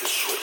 You feel